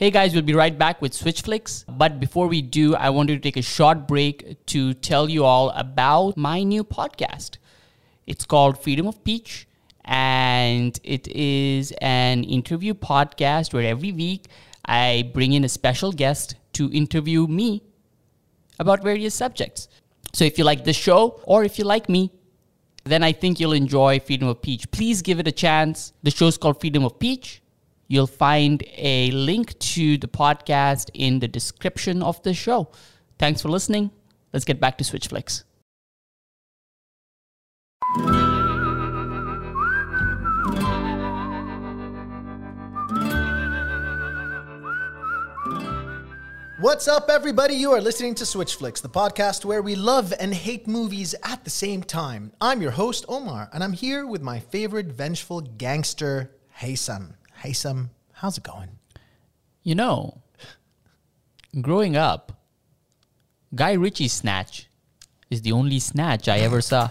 Hey guys, we'll be right back with Switch Flicks. But before we do, I wanted to take a short break to tell you all about my new podcast. It's called Freedom of Peach, and it is an interview podcast where every week I bring in a special guest to interview me about various subjects. So if you like this show, or if you like me, then I think you'll enjoy Freedom of Peach. Please give it a chance. The show's called Freedom of Peach. You'll find a link to the podcast in the description of the show. Thanks for listening. Let's get back to Switch Flicks. What's up, everybody? You are listening to Switch Flicks, the podcast where we love and hate movies at the same time. I'm your host, Omar, and I'm here with my favorite vengeful gangster, Hysum. Hysum, how's it going? You know, growing up, Guy Ritchie's Snatch is the only snatch I ever saw.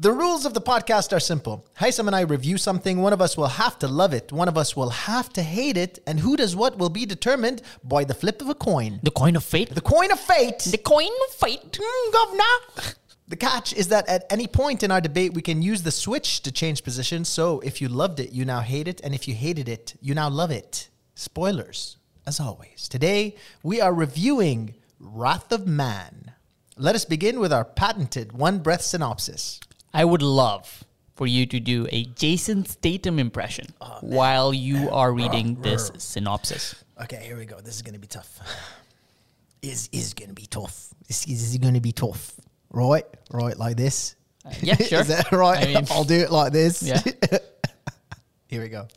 The rules of the podcast are simple. Hysum and I review something. One of us will have to love it, one of us will have to hate it, and who does what will be determined by the flip of a coin. The coin of fate? The coin of fate! The coin of fate. Mm, governor! The catch is that at any point in our debate, we can use the switch to change positions. So if you loved it, you now hate it. And if you hated it, you now love it. Spoilers, as always. Today, we are reviewing Wrath of Man. Let us begin with our patented one breath synopsis. I would love for you to do a Jason Statham impression oh, while you are reading this synopsis. Okay, here we go. This is going to be tough. Is is going to be tough. This is going to be tough. Right? Right, like this. Uh, yeah, sure. is that right? I mean- I'll do it like this. Yeah. Here we go.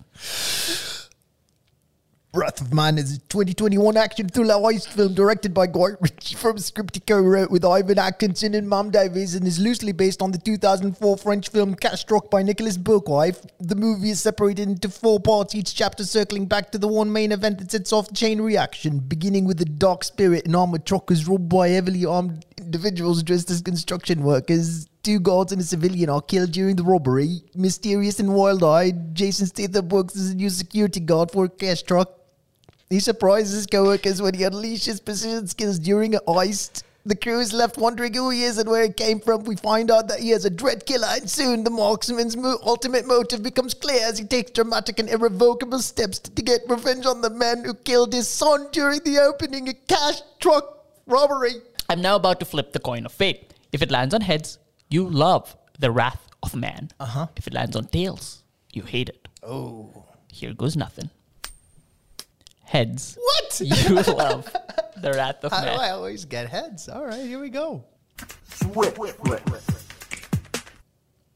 Wrath of Man is a 2021 action thriller heist film directed by Guy Ritchie from script co-wrote with Ivan Atkinson and Marn Davies and is loosely based on the 2004 French film Cash Truck by Nicolas Boukhrief. The movie is separated into four parts, each chapter circling back to the one main event that sets off the chain reaction, beginning with the dark spirit and armored truckers robbed by heavily armed individuals dressed as construction workers. Two guards and a civilian are killed during the robbery. Mysterious and wild-eyed, Jason Statham works as a new security guard for a cash truck. He surprises co-workers when he unleashes precision skills during a heist. The crew is left wondering who he is and where he came from. We find out that he is a dread killer, and soon the marksman's mo- ultimate motive becomes clear as he takes dramatic and irrevocable steps to get revenge on the man who killed his son during the opening a cash truck robbery. I'm now about to flip the coin of fate. If it lands on heads, you love the wrath of man. Uh-huh. If it lands on tails, you hate it. Oh, Here goes nothing. Heads. what? You love the wrath of How do. I always get heads? All right, here we go.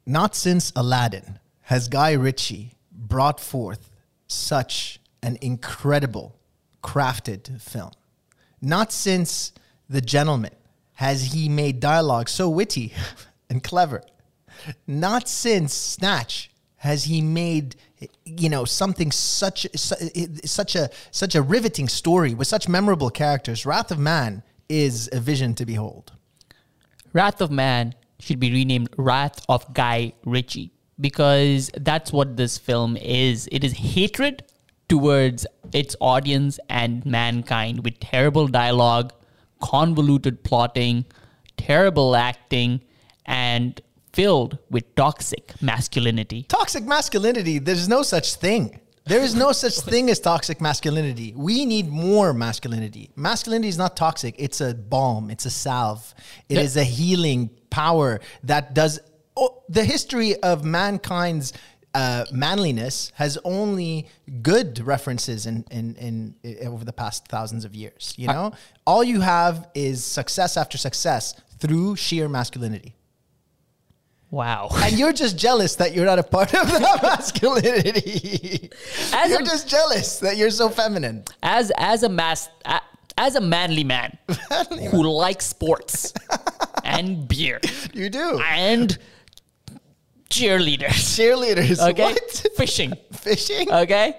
Not since Aladdin has Guy Ritchie brought forth such an incredible, crafted film. Not since The Gentleman has he made dialogue so witty and clever. Not since Snatch has he made you know something such such a such a riveting story with such memorable characters. Wrath of Man is a vision to behold. Wrath of Man should be renamed Wrath of Guy Ritchie because that's what this film is. It is hatred towards its audience and mankind with terrible dialogue, convoluted plotting, terrible acting, and filled with toxic masculinity. Toxic masculinity, there's no such thing. There is no such thing as toxic masculinity. We need more masculinity. Masculinity is not toxic, it's a balm, it's a salve. It Yeah. is a healing power that does. Oh, the history of mankind's uh, manliness has only good references in, in, in, i over the past thousands of years. You know, all you have is success after success through sheer masculinity. Wow. And you're just jealous that you're not a part of that masculinity. As you're a- just jealous that you're so feminine. as as a mas as a manly man who likes sports and beer You do. and cheerleaders, Cheerleaders. okay, What? fishing, Fishing? okay,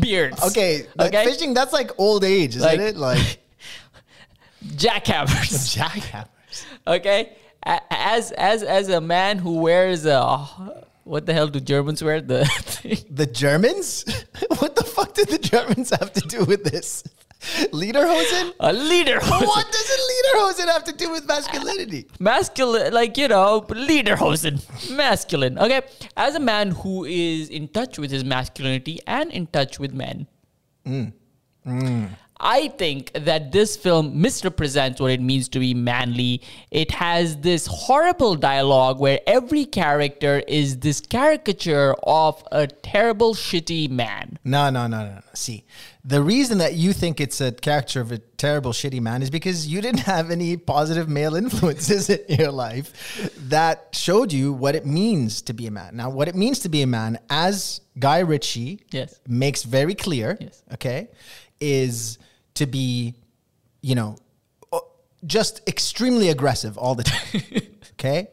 beards, okay. Uh, okay, Fishing, that's like old age, isn't Like- it? Like jackhammers, jackhammers. okay. As as as a man who wears a What the hell do Germans wear? The thing. The Germans? what the fuck did the Germans have to do with this? Lederhosen? a leader. what does a lederhosen have to do with masculinity? masculine, like you know, lederhosen, masculine. Okay, as a man who is in touch with his masculinity and in touch with men, mm. Mm. I think that this film misrepresents what it means to be manly. It has this horrible dialogue where every character is this caricature of a terrible, shitty man. No, no, no, no, no. See, the reason that you think it's a caricature of a terrible, shitty man is because you didn't have any positive male influences in your life that showed you what it means to be a man. Now, what it means to be a man, as Guy Ritchie Yes. makes very clear, Yes. okay, is to be, you know, just extremely aggressive all the time, okay,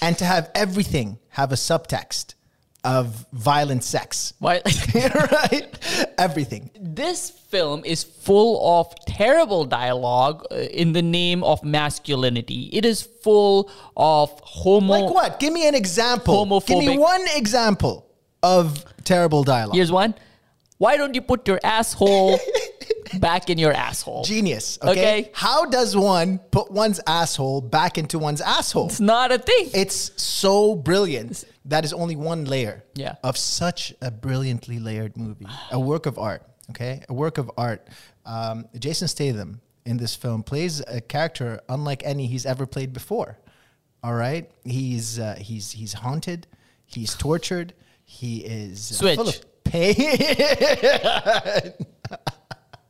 and to have everything have a subtext of violent sex. Why? right? Everything. this film is full of terrible dialogue uh, in the name of masculinity. It is full of homo. Like what? Give me an example. Homophobic. Give me one example of terrible dialogue. Here's one. Why don't you put your asshole back in your asshole? Genius. Okay? Okay. How does one put one's asshole back into one's asshole? It's not a thing. It's so brilliant. That is only one layer Yeah. of such a brilliantly layered movie, a work of art. Okay, a work of art. Um, Jason Statham in this film plays a character unlike any he's ever played before. All right, he's uh, he's he's haunted. He's tortured. He is uh, Switch. full of pain.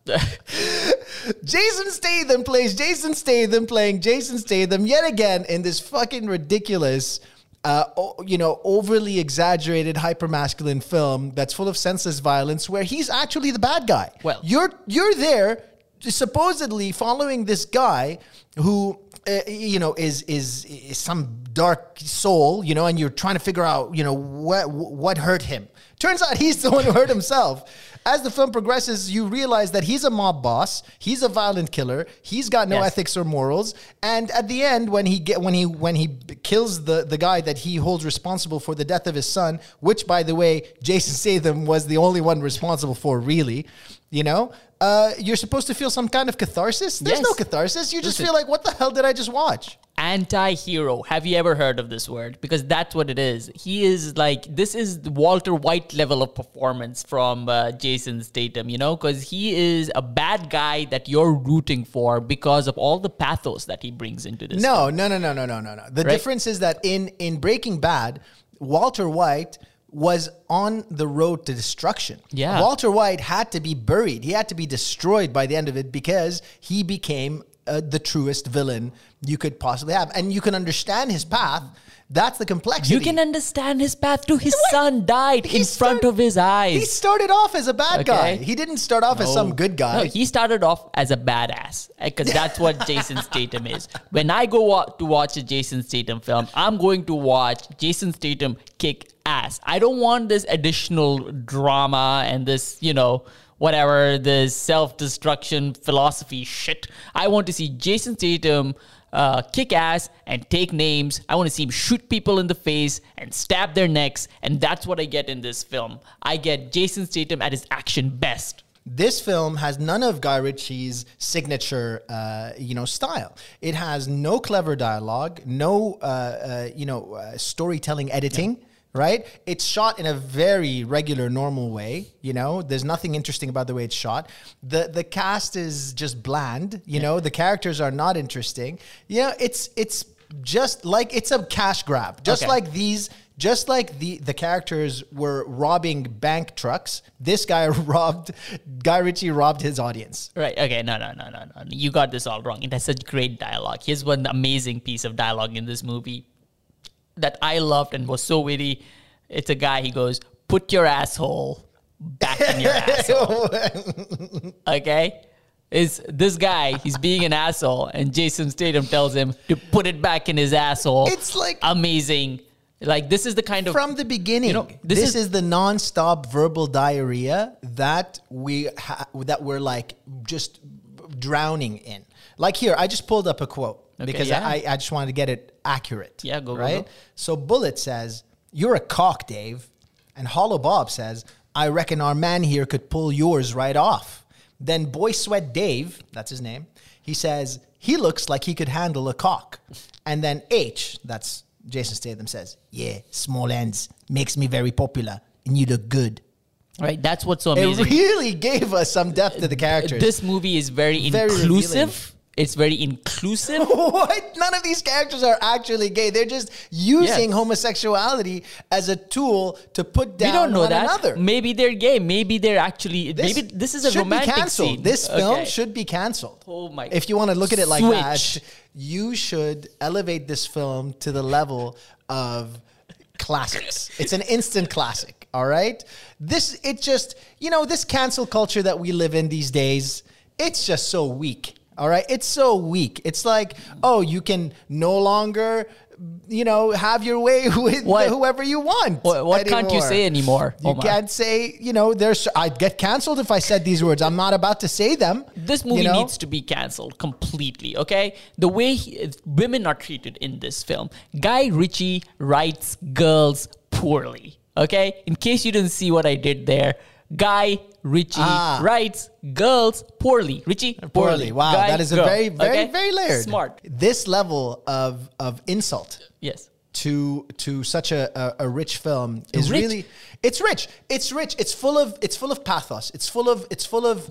Jason Statham plays Jason Statham playing Jason Statham yet again in this fucking ridiculous, uh, o- you know, overly exaggerated, hypermasculine film that's full of senseless violence, where he's actually the bad guy. Well- you're you're there supposedly following this guy who. Uh, you know, is, is is some dark soul, you know, and you're trying to figure out, you know, what what hurt him. Turns out he's the one who hurt himself. As the film progresses, you realize that he's a mob boss, he's a violent killer, he's got no Yes. ethics or morals, and at the end, when he get when he when he kills the the guy that he holds responsible for the death of his son, which by the way, Jason Statham was the only one responsible for, really, you know. Uh, you're supposed to feel some kind of catharsis. There's Yes. no catharsis. You just Listen. feel like, what the hell did I just watch? Anti-hero. Have you ever heard of this word? Because that's what it is. He is like this is Walter White level of performance from uh, Jason Statham. You know, because he is a bad guy that you're rooting for because of all the pathos that he brings into this. No, no, no, no, no, no, no, no. The Right? difference is that in in Breaking Bad, Walter White was on the road to destruction. Yeah. Walter White had to be buried. He had to be destroyed by the end of it because he became uh, the truest villain you could possibly have, and you can understand his path. That's the complexity. You can understand his path to his son died in front of his eyes. He started off as a bad guy. He didn't start off as some good guy. No, he started off as a badass because that's what Jason Statham is. When I go wa- to watch a Jason Statham film, I'm going to watch Jason Statham kick ass. I don't want this additional drama and this, you know, whatever, the self destruction philosophy shit. I want to see Jason Statham. Uh, kick ass and take names. I want to see him shoot people in the face and stab their necks, and that's what I get in this film. I get Jason Statham at his action best. This film has none of Guy Ritchie's signature, uh, you know, style. It has no clever dialogue, no, uh, uh, you know, uh, storytelling editing. Right? It's shot in a very regular, normal way. You know, there's nothing interesting about the way it's shot. the The cast is just bland. You know, the characters are not interesting. Yeah, it's it's just like it's a cash grab. Just Okay. like these just like the the characters were robbing bank trucks this guy robbed guy ritchie robbed his audience Right. Okay. No, no, no, no, no. You got this all wrong. It has such great dialogue. Here's one amazing piece of dialogue in this movie that I loved and was so witty. It's a guy, he goes, Put your asshole back in your asshole. Okay? Is this guy, he's being an asshole, and Jason Statham tells him to put it back in his asshole. It's like- amazing. Like, this is the kind of. from the beginning You know, this, this is, is- the non-stop verbal diarrhea that we ha- that we're like just drowning in like here i just pulled up a quote Okay, because yeah. I, I just wanted to get it accurate Yeah, go, go, right go. so bullet says You're a cock, Dave. And Hollow Bob says, I reckon our man here could pull yours right off. Then Boy Sweat Dave, that's his name, he says, he looks like he could handle a cock. And then H, that's Jason Statham, says, Yeah, small ends makes me very popular, and you look good. Right. That's what's so amazing. It really gave us some depth to the characters. This movie is very, Very inclusive. It's very inclusive. what? None of these characters are actually gay. They're just using Yes. homosexuality as a tool to put down we don't know one that. another. Maybe they're gay. Maybe they're actually. This maybe this is a romantic scene. This film Okay. should be canceled. Oh my- If you want to look at it like that, you should elevate this film to the level of classics. it's an instant classic. All right. This it just you know this cancel culture that we live in these days. It's just so weak. All right. It's so weak. It's like oh you can no longer you know have your way with What? whoever you want. What, what can't you say anymore? You Omar? can't say, you know, there's. I'd get canceled if I said these words. I'm not about to say them. This you movie know? needs to be canceled completely, okay? The way he, women are treated in this film. Guy Ritchie writes girls poorly, okay? In case you didn't see what I did there, Guy Ritchie Ah. writes girls poorly. Richie, poorly. poorly. Wow, Guy, that is a girl, very, very, okay? very layered. Smart. This level of of insult Yes. to to such a, a, a rich film is Rich? really it's rich. It's rich. It's full of it's full of pathos. It's full of it's full of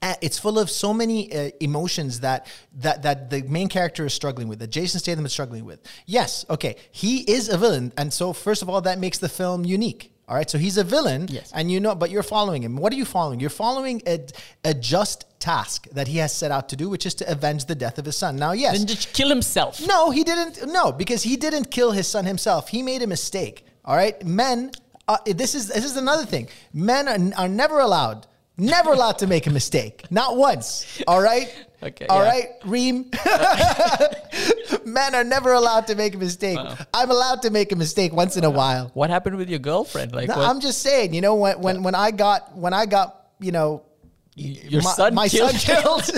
uh, it's full of so many uh, emotions that that that the main character is struggling with, that Jason Statham is struggling with. Yes, okay, he is a villain, and so first of all, that makes the film unique. All right, so he's a villain, Yes. and you know, but you're following him. What are you following? You're following a, a just task that he has set out to do, which is to avenge the death of his son. Now, yes, Then just kill himself. no, he didn't. No, because he didn't kill his son himself. He made a mistake. All right, men. Uh, this is this is another thing. Men are, are never allowed, never allowed to make a mistake. Not once. All right. Okay, All yeah. right, Reem. Men are never allowed to make a mistake. I'm allowed to make a mistake once in a while. What happened with your girlfriend? Like, No? I'm just saying. You know, when when when I got when I got you know your my, son my killed son killed.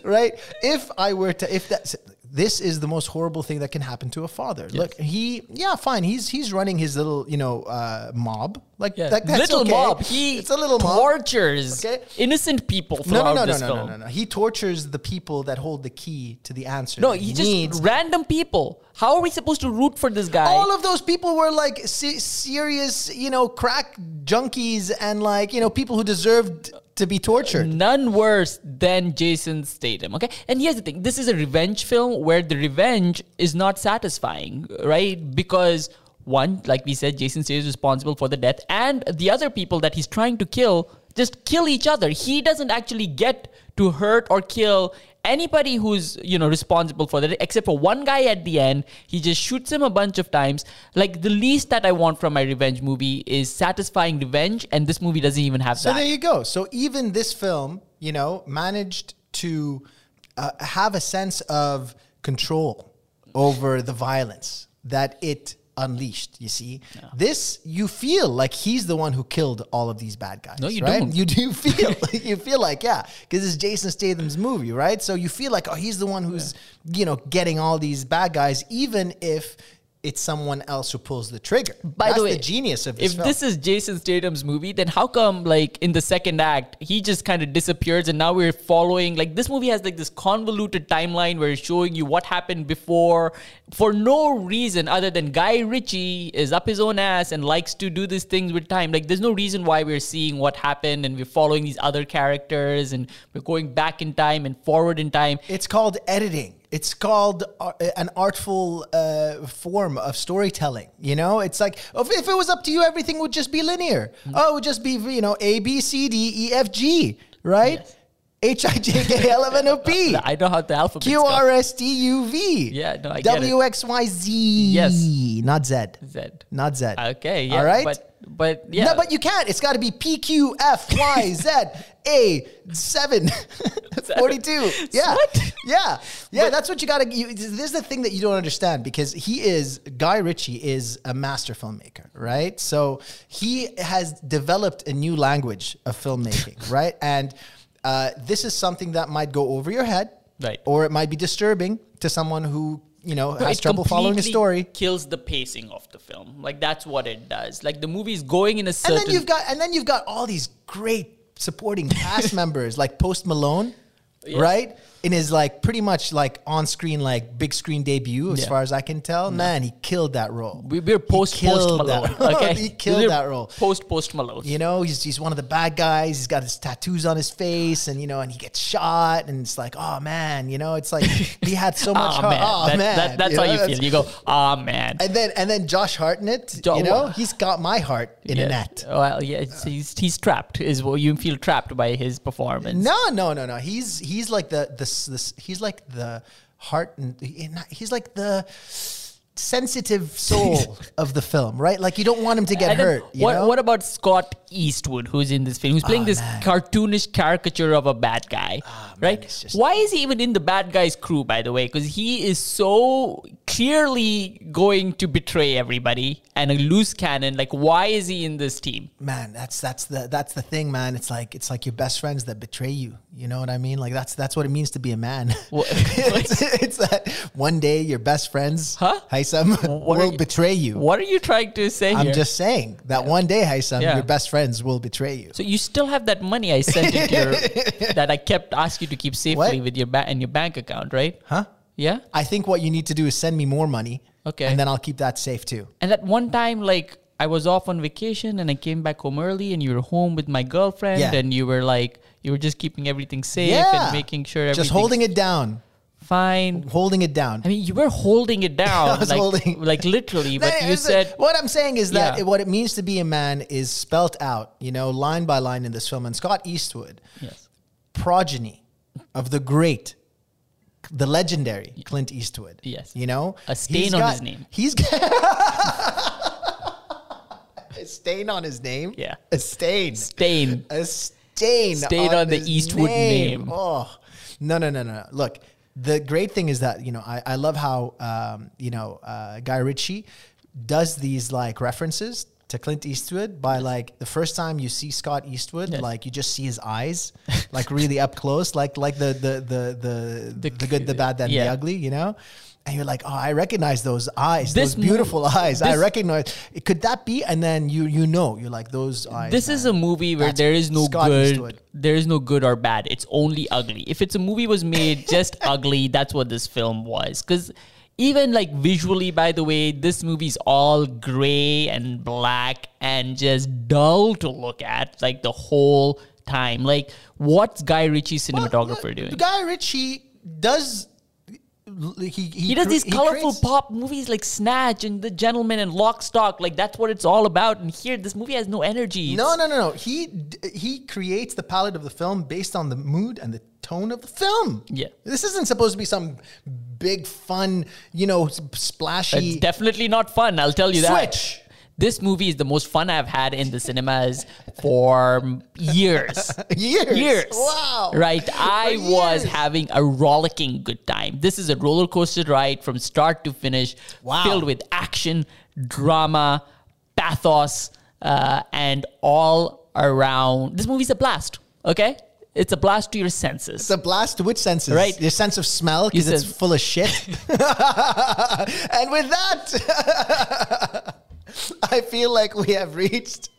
right? If I were to, if that, this is the most horrible thing that can happen to a father. Look, he, yeah, fine. He's he's running his little, you know, uh, mob. Like, Yeah. that's little okay. mob. He it's a little mob. tortures Okay. innocent people No, throughout no, no, no, this no, film. no, no, no. He tortures the people that hold the key to the answer. No, that he needs. random people. How are we supposed to root for this guy? all of those people were like se- serious, you know, crack junkies and like, you know, people who deserved to be tortured. None worse than Jason Statham. Okay, and here's the thing: this is a revenge film where the revenge is not satisfying, right? Because one, like we said, Jason Statham is responsible for the death, and the other people that he's trying to kill just kill each other. He doesn't actually get to hurt or kill anybody who's you know responsible for that except for one guy at the end he just shoots him a bunch of times like the least that i want from my revenge movie is satisfying revenge and this movie doesn't even have So that so there you go. So even this film, you know, managed to uh, have a sense of control over the violence that it unleashed. You see, this you feel like he's the one who killed all of these bad guys. No, you right? don't. You do feel you feel like yeah, because it's Jason Statham's movie, right? So you feel like oh, he's the one who's you know getting all these bad guys, even if. It's someone else who pulls the trigger. By That's the way, the genius of this if film. this is Jason Statham's movie, then how come like in the second act he just kind of disappears and now we're following like this movie has like this convoluted timeline where it's showing you what happened before for no reason other than Guy Ritchie is up his own ass and likes to do these things with time. Like there's no reason why we're seeing what happened and we're following these other characters and we're going back in time and forward in time. It's called editing. It's called an artful uh, form of storytelling. You know, it's like if, if it was up to you, everything would just be linear. Mm-hmm. Oh, it would just be you know A B C D E F G, right? Yes. H I J K L M N O P I know how the alphabet Q R S T U V. Yeah, no, I get. W X Y Z. Yes. not Z. Z. Not Z. Okay, yeah. All right. But but yeah. No, but you can't. It's got to be P Q F Y Z A seven forty two. Yeah, What? yeah, yeah. that's what you got to. This is the thing that you don't understand because he is Guy Ritchie is a master filmmaker, right? So he has developed a new language of filmmaking, right? And uh, this is something that might go over your head, Right. Or it might be disturbing to someone who you know, No, has trouble following a story. Kills the pacing of the film. Like that's what it does. Like the movie's going in a certain And then you've got and then you've got all these great supporting cast members like Post Malone, right? In his like pretty much like on screen like big screen debut, as Yeah. far as I can tell. Man, he killed that role. we, we're post post Malone. that- Okay, he killed We're that role. Post post Malone. You know, he's, he's one of the bad guys. He's got his tattoos on his face, and you know, and he gets shot, and it's like, oh man, you know, it's like he had so much. Ah heart. man, oh That- man, that- that's you how know, you feel. You go, ah man. And then and then Josh Hartnett, Jo- you know, he's got my heart in Yeah. a net. Well, yeah, he's he's trapped. Is what you feel trapped by his performance. No, no, no, no. He's he's like the the this this he's like the heart and he- he's like the sensitive soul of the film, right? Like you don't want him to get And hurt. You what, know? what about Scott Eastwood, who's in this film, who's playing Oh, this man. cartoonish caricature of a bad guy, ah, right? it's just- Why is he even in the bad guy's crew, by the way? Because he is so clearly going to betray everybody and a loose cannon. Like, why is he in this team? man that's that's the that's the thing man it's like it's like your best friends that betray you you know what i mean like that's that's what it means to be a man it's, it's that one day your best friends Huh? Hysum, What will you- betray you What are you trying to say i'm here? just saying that one day Hysum, Yeah. your best friends will betray you so you still have that money I sent your that I kept asking you to keep safely What? with your ba- in your bank account, right? huh Yeah. i think what you need to do is send me more money Okay. and then i'll keep that safe too And at one time, like I was off on vacation and I came back home early, and you were home with my girlfriend, Yeah. and you were like, you were just keeping everything safe yeah and making sure everything's just holding it down fine. holding it down I mean, you were holding it down, I was like, holding- like literally. But you said, what I'm saying is that Yeah. what it means to be a man is spelt out, you know, line by line in this film. And Scott Eastwood, yes, progeny of the great, the legendary Clint Eastwood. Yes. you know, A stain he's on got- his name. He's got a stain on his name. Yeah. a stain. stain. A stain. Stain on the his Eastwood name. Oh, no, no, no, no. no. Look, the great thing is that, you know, I, I love how, um, you know, uh, Guy Ritchie does these like references to Clint Eastwood by like the first time you see Scott Eastwood, Yes. like you just see his eyes, like really up close, like like the the the the the, The- good, the bad, and the ugly, you know. And you're like, oh, I recognize those eyes, This those beautiful eyes. I recognize. Could that be? And then you you know, you're like those eyes. This is a movie where That's there is no Scott good. There is no good or bad. It's only ugly. If it's a movie was made just ugly, that's what this film was. Because even like visually, by the way, this movie's all gray and black and just dull to look at. Like the whole time. Like what's Guy Ritchie's cinematographer Well, doing? Guy Ritchie does. He, he, He does these he colorful creates- pop movies like Snatch and The Gentleman and Lock Stock. Like that's what it's all about. And here, this movie has no energy. No, no, no, no. He he creates the palette of the film based on the mood and the tone of the film. Yeah. this isn't supposed to be some big fun, you know, splashy. It's definitely not fun. I'll tell you that. Switch. This movie is the most fun I've had in the cinemas for years. Years. Years. Wow. Right. I was having a rollicking good time. This is a roller coaster ride from start to finish, Wow. filled with action, drama, pathos, uh, and all around. This movie's a blast. Okay. It's a blast to your senses. It's a blast to which senses? Right. Your sense of smell because it's full of shit. and with that, I feel like we have reached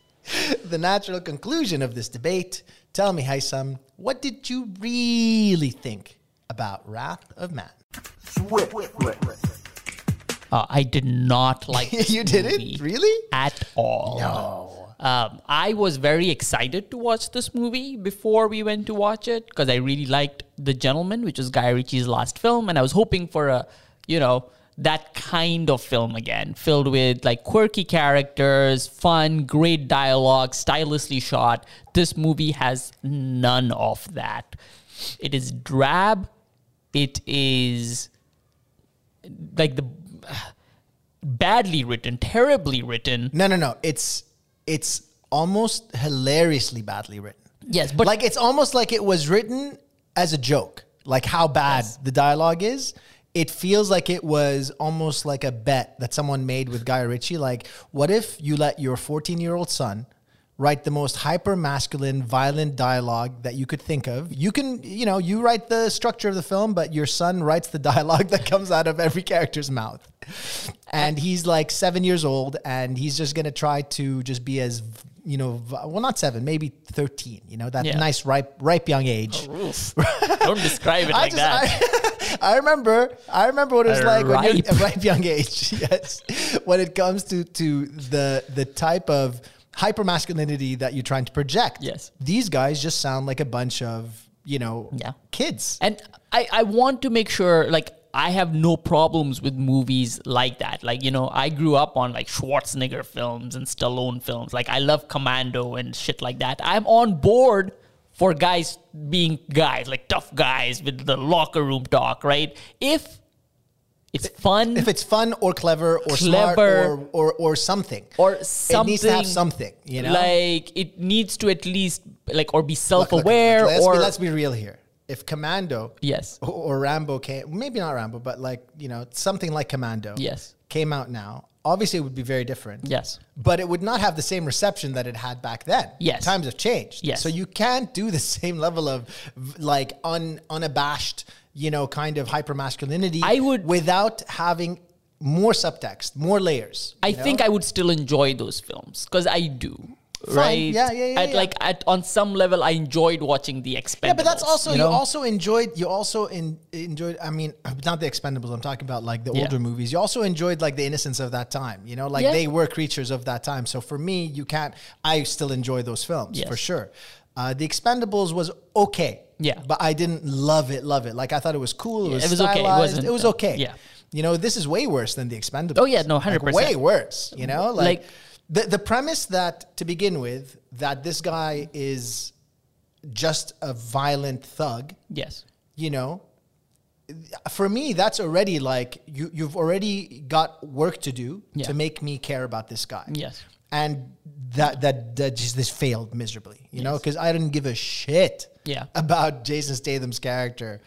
the natural conclusion of this debate. Tell me, Hysum, what did you really think about Wrath of Man? Uh, I did not like you did movie it? Really? at all. No. Um, I was very excited to watch this movie before we went to watch it because I really liked The Gentleman, which was Guy Ritchie's last film, and I was hoping for a, you know, that kind of film again, filled with like quirky characters, fun, great dialogue, stylishly shot. This movie has none of that. It is drab. It is like the badly written, terribly written. No, no, no. It's it's almost hilariously badly written. Yes, but like it's almost like it was written as a joke. Like how bad the dialogue is. It feels like it was almost like a bet that someone made with Guy Ritchie. Like, what if you let your 14 year old son write the most hyper masculine, violent dialogue that you could think of. You can, you know, you write the structure of the film, but your son writes the dialogue that comes out of every character's mouth. And he's like seven years old, and he's just gonna try to just be as, you know, well, not seven, maybe thirteen. You know, that Yeah. nice ripe, ripe young age. Oh, oof. Don't describe it I like just, that. I, I remember, I remember what it was A like when you're ripe. a ripe young age. Yes, when it comes to to the the type of hyper masculinity that you're trying to project. Yes. these guys just sound like a bunch of you know Yeah. kids. And I, I want to make sure, like, I have no problems with movies like that. Like, you know, I grew up on like Schwarzenegger films and Stallone films. Like, I love Commando and shit like that. I'm on board for guys being guys, like tough guys with the locker room talk, right? If it's fun, If it's fun or clever or smart or, or or something, or it something needs to have something. You know, like it needs to at least like or be look, look, self-aware let's, or be, let's be real here. If Commando, yes or, or Rambo came, maybe not Rambo, but like you know something like Commando, yes came out now, obviously it would be very different. yes But it would not have the same reception that it had back then. Yes. Times have changed. Yes. So you can't do the same level of like un, unabashed, you know, kind of hyper masculinity I would- without having more subtext, more layers. I know? think I would still enjoy those films because I do. Fine. Right? Yeah, yeah, yeah, At yeah. like at on some level, I enjoyed watching the Expendables. Yeah, but that's also you, know? also enjoyed you also in, enjoyed I mean not the Expendables I'm talking about like the Yeah. older movies you also enjoyed like the innocence of that time you know like Yeah. they were creatures of that time so for me you can't I still enjoy those films Yes. for sure uh, the Expendables was okay Yeah. but I didn't love it love it like I thought it was cool it was it was okay. It wasn't, it was uh, okay yeah. you know this is way worse than the Expendables Oh, yeah, no, Like, 100%. way worse you know like, Like- the, the premise that to begin with that this guy is just a violent thug yes, you know for me that's already like you you've already got work to do Yeah. to make me care about this guy. Yes. and that that that just this failed miserably you know because i didn't give a shit Yeah. about jason statham's character.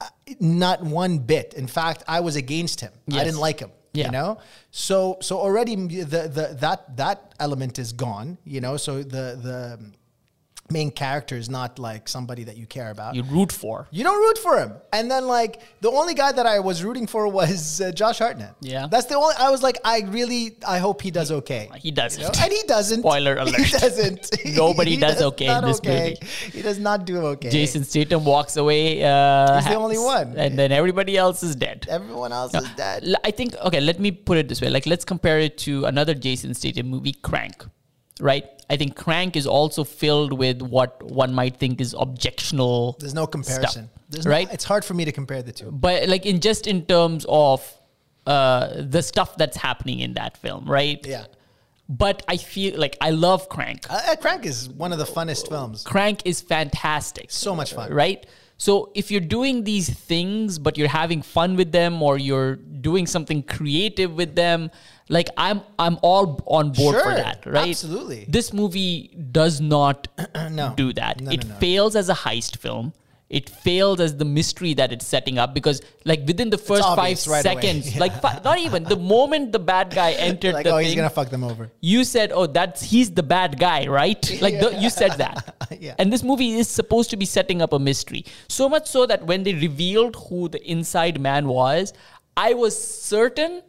Uh, not one bit. In fact i was against him. I didn't like him Yeah. you know so so already the, the that that element is gone you know so the the main character is not like somebody that you care about you root for. you don't root for him. And then like the only guy that I was rooting for was uh, Josh Hartnett. Yeah. That's the only I was like I really I hope he does okay. He doesn't. You know? And he doesn't. Spoiler alert. He doesn't. Nobody He does okay in this okay. movie. He does not do okay. Jason Statham walks away. Uh, He's the only one. and then everybody else is dead. Everyone else is dead. I think okay. Let me put it this way: like, let's compare it to another Jason Statham movie, Crank. Right? I think Crank is also filled with what one might think is objectional. There's no comparison. There's no- right? it's hard for me to compare the two. but like in just in terms of uh, the stuff that's happening in that film, right? Yeah. But I feel like I love Crank. Uh, uh, Crank is one of the funnest films. Crank is fantastic. So much fun. Right? So if you're doing these things, but you're having fun with them or you're doing something creative with them, like I'm I'm all on board for that, right? absolutely. This movie does not No. do that. No, it no, fails as a heist film. It fails as the mystery that it's setting up because, like, within the first five right seconds, Yeah. like, fi- not even the moment the bad guy entered Like the oh, thing, he's gonna fuck them over. you said, "Oh, that's he's the bad guy, right?" Like the, you said that. Yeah. And this movie is supposed to be setting up a mystery. So much so that when they revealed who the inside man was, I was certain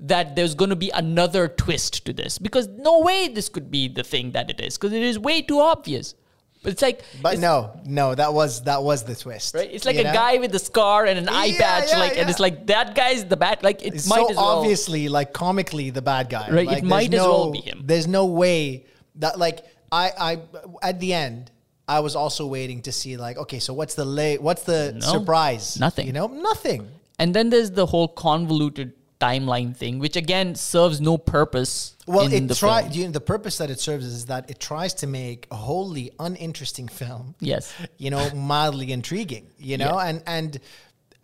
that there's going to be another twist to this because no way this could be the thing that it is because it is way too obvious. But it's like But it's, no, no, that was that was the twist. right? It's like a know? guy with a scar and an eye Yeah, patch, yeah, like, and it's like that guy's the bad. Like it It's might so as well. obviously like comically the bad guy. Right, it Like, might there's as well no- be him. There's no way that like I I at the end I was also waiting to see like okay so what's the lay what's the No, surprise nothing. you know nothing And then there's the whole convoluted timeline thing, which again serves no purpose. well in it the try you know, the purpose that it serves is that it tries to make a wholly uninteresting film Yes. you know mildly intriguing you know and and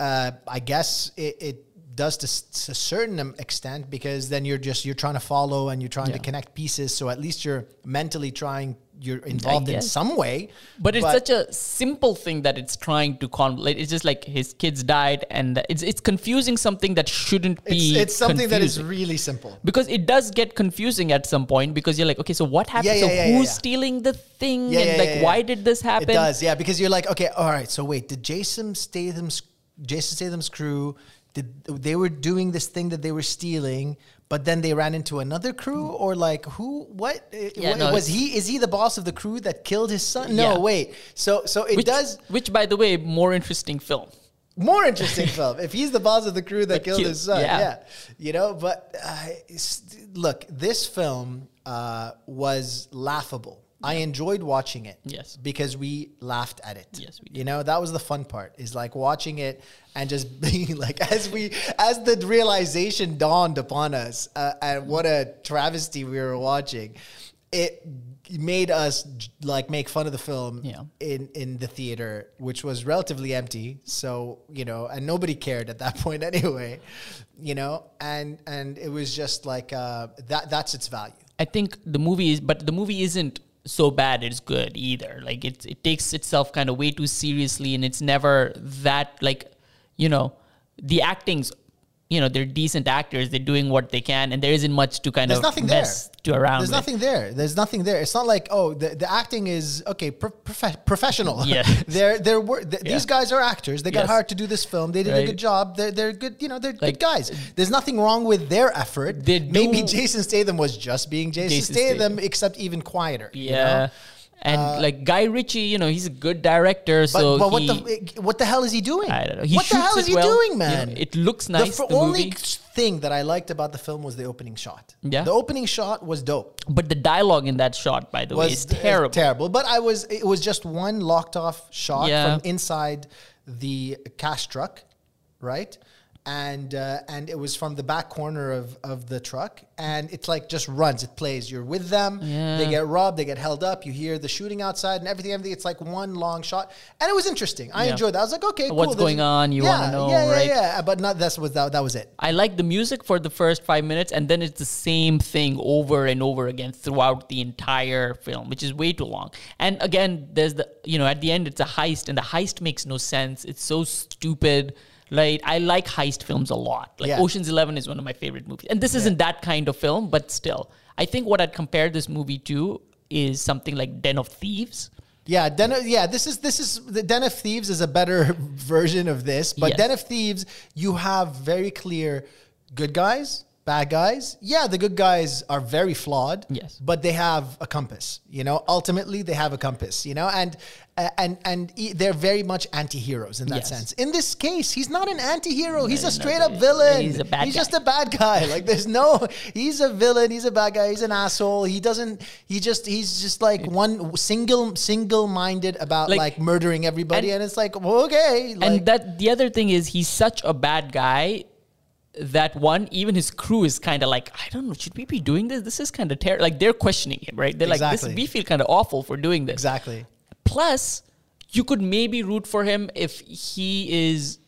uh, I guess it, it does to, to a certain extent because then you're just you're trying to follow and you're trying Yeah. to connect pieces so at least you're mentally trying you're involved in some way. But it's such a simple thing that it's trying to convolute. It's just like his kids died, and it's it's confusing something that shouldn't be. it's something that is really simple. because it does get confusing at some point because you're like, okay, so what happened? Yeah, so yeah, yeah, yeah, who's stealing the thing? And like, why did this happen? It does, yeah, because you're like, okay, all right. So wait, did Jason Statham's Jason Statham's crew did they were doing this thing that they were stealing, but then they ran into another crew, or like who? What? Yeah, what- no, was he? Is he the boss of the crew that killed his son? No, Yeah. wait. So so it Which, does which, by the way, more interesting film. more interesting film if he's the boss of the crew that That killed killed- his son. yeah. Yeah, you know. But uh, look, this film uh, was laughable. I enjoyed watching it. Yes. because we laughed at it. Yes, we did. You know, that was the fun part. Is like watching it and just being like, as we, as the realization dawned upon us, uh, and what a travesty we were watching. It made us like make fun of the film Yeah. in in the theater, which was relatively empty. So you know, and nobody cared at that point anyway. You know, and and it was just like uh, that. That's its value. I think the movie is, but the movie isn't so bad it's good either. Like it, it takes itself kind of way too seriously, and it's never that like, you know, the acting's, you know, they're decent actors. They're doing what they can, and there isn't much to kind There's of nothing there. mess to around. There's with. nothing there. There's nothing there. It's not like oh the, the acting is okay pro- profe- professional. Yeah. they're they're th- Yeah. these guys are actors. They got Yes. hired to do this film. They did a good job. They're they're good. You know they're Like- good guys. There's nothing wrong with their effort. Maybe Jason Statham was just being Jason, Jason Statham, Statham. except even quieter. you Yeah. know? And like Guy Ritchie, you know, he's a good director. But, so but what he, the what the hell is he doing? I don't know. He what the hell is he well. doing, You know, man? it looks nice, The, the only movie. thing that I liked about the film was the opening shot. Yeah. the opening shot was dope. But the dialogue in that shot, by the way, is uh, terrible. terrible. But I was it was just one locked off shot Yeah. from inside the cash truck, right? And uh, and it was from the back corner of, of the truck, and it's like just runs. It plays. You're with them. Yeah. They get robbed. They get held up. You hear the shooting outside and everything. Everything. It's like one long shot, and it was interesting. I Yeah. enjoyed that. I was like, okay, What's cool. going There's- on? You yeah, wanna know, yeah, yeah, right? Yeah, But not that's was that. That was it. I like the music for the first five minutes, and then it's the same thing over and over again throughout the entire film, which is way too long. And again, there's the you know at the end it's a heist, and the heist makes no sense. It's so stupid. Like I like heist films a lot. Like Yeah. Ocean's Eleven is one of my favorite movies, and this isn't that kind of film, but still, I think what I'd compare this movie to is something like Den of Thieves. Yeah, Den of, yeah, this is this is the Den of Thieves is a better version of this, but Yes. Den of Thieves you have very clear good guys, bad guys. Yeah, the good guys are very flawed. Yes. but they have a compass. You know, ultimately they have a compass. You know, and and and they're very much anti-heroes in that Yes. sense. In this case, he's not an anti-hero. He's No, a no, straight no, up villain. he's a bad He's guy. just a bad guy. Like there's no. He's a villain. He's a bad guy. He's an asshole. He doesn't. He just. He's just like one single single minded about like, Like- murdering everybody, and, and- it's like well, okay. Like, and that the other thing is he's such a bad guy that one even his crew is kind of like I don't know should we be doing this this is kind of terrible like they're questioning him right they're like this we feel kind of awful for doing this exactly. plus you could maybe root for him if he is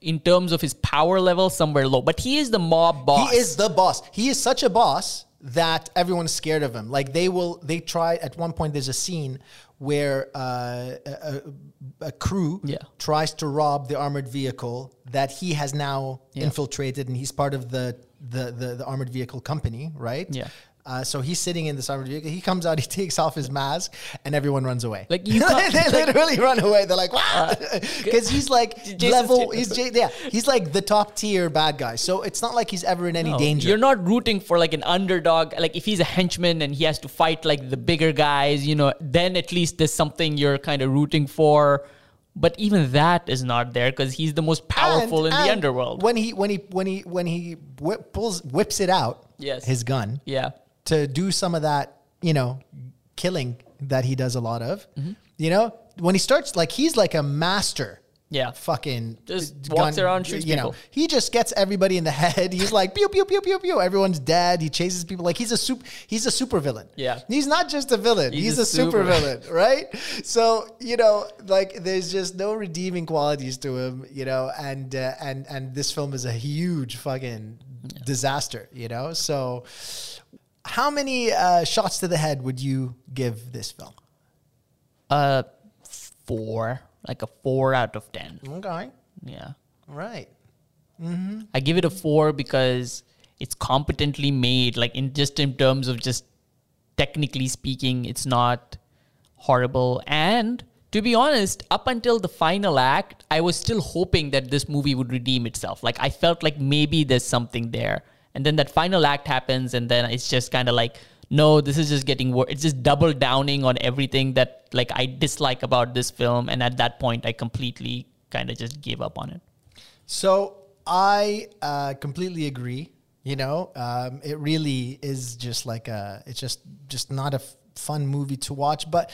in terms of his power level somewhere low but he is the mob boss He is the boss. He is such a boss that everyone's scared of him. Like they will, they try. At one point, there's a scene where uh, a, a, crew Yeah. tries to rob the armored vehicle that he has now Yeah. infiltrated, and he's part of the the the, the armored vehicle company, right? Yeah. Uh, so he's sitting in this armored vehicle. He comes out, he takes off his mask, and everyone runs away. Like, you they Uh, literally run away. They're like, "Wow," Because he's like level. He's J- yeah, he's like the top tier bad guy. So it's not like he's ever in any No, danger. You're not rooting for like an underdog. Like if he's a henchman and he has to fight like the bigger guys, you know, then at least there's something you're kind of rooting for. But even that is not there because he's the most powerful And- in the underworld. When he when he when he when he whip, pulls whips it out, Yes. his gun yeah. To do some of that, you know, killing that he does a lot of. Mm-hmm. You know, when he starts like he's like a master. Yeah. Fucking Just walks around, shoots you know, people. he just gets everybody in the head. He's like pew pew pew pew pew. Everyone's dead. He chases people like he's a super. He's a super villain. Yeah. he's not just a villain. He's, He's a, a super super- villain, right? So you know, like there's just no redeeming qualities to him, you know, and uh, and and this film is a huge fucking disaster, you know. So how many uh, shots to the head would you give this film? Uh, four, like a four out of ten. Okay. Yeah, Right. Hmm. I give it a four because it's competently made. Like in just in terms of just technically speaking, it's not horrible. And to be honest, up until the final act, I was still hoping that this movie would redeem itself. Like I felt like maybe there's something there. And then that final act happens, and then it's just kind of like, no, this is just getting worse. It's just double downing on everything that like I dislike about this film. And at that point, I completely kind of just gave up on it. So I uh, completely agree. You know, um, it really is just like a. It's just just not a f- fun movie to watch, but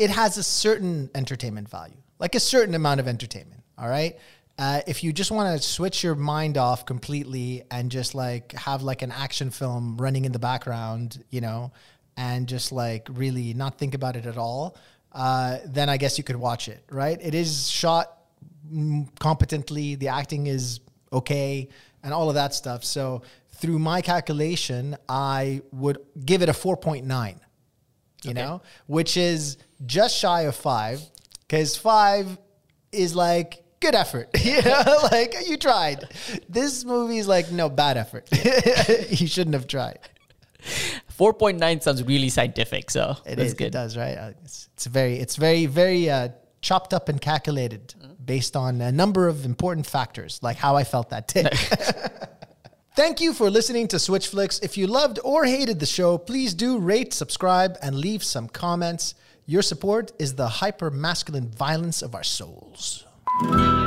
it has a certain entertainment value, like a certain amount of entertainment. All right. Uh, if you just want to switch your mind off completely and just like have like an action film running in the background, you know, and just like really not think about it at all, uh, then I guess you could watch it, right? It is shot mm, competently, the acting is okay, and all of that stuff. So, through my calculation, I would give it a 4.9, you know, which is just shy of five, because five is like good effort. you know, like you tried. This movie is like, no, bad effort. you shouldn't have tried. 4.9 sounds really scientific, so it is. good. It does, right? Uh, It's, it's very, it's very, very uh, chopped up and calculated based on a number of important factors, like how I felt that day. Thank you for listening to Switch Flicks. If you loved or hated the show, please do rate, subscribe, and leave some comments. Your support is the hyper masculine violence of our souls. Thank.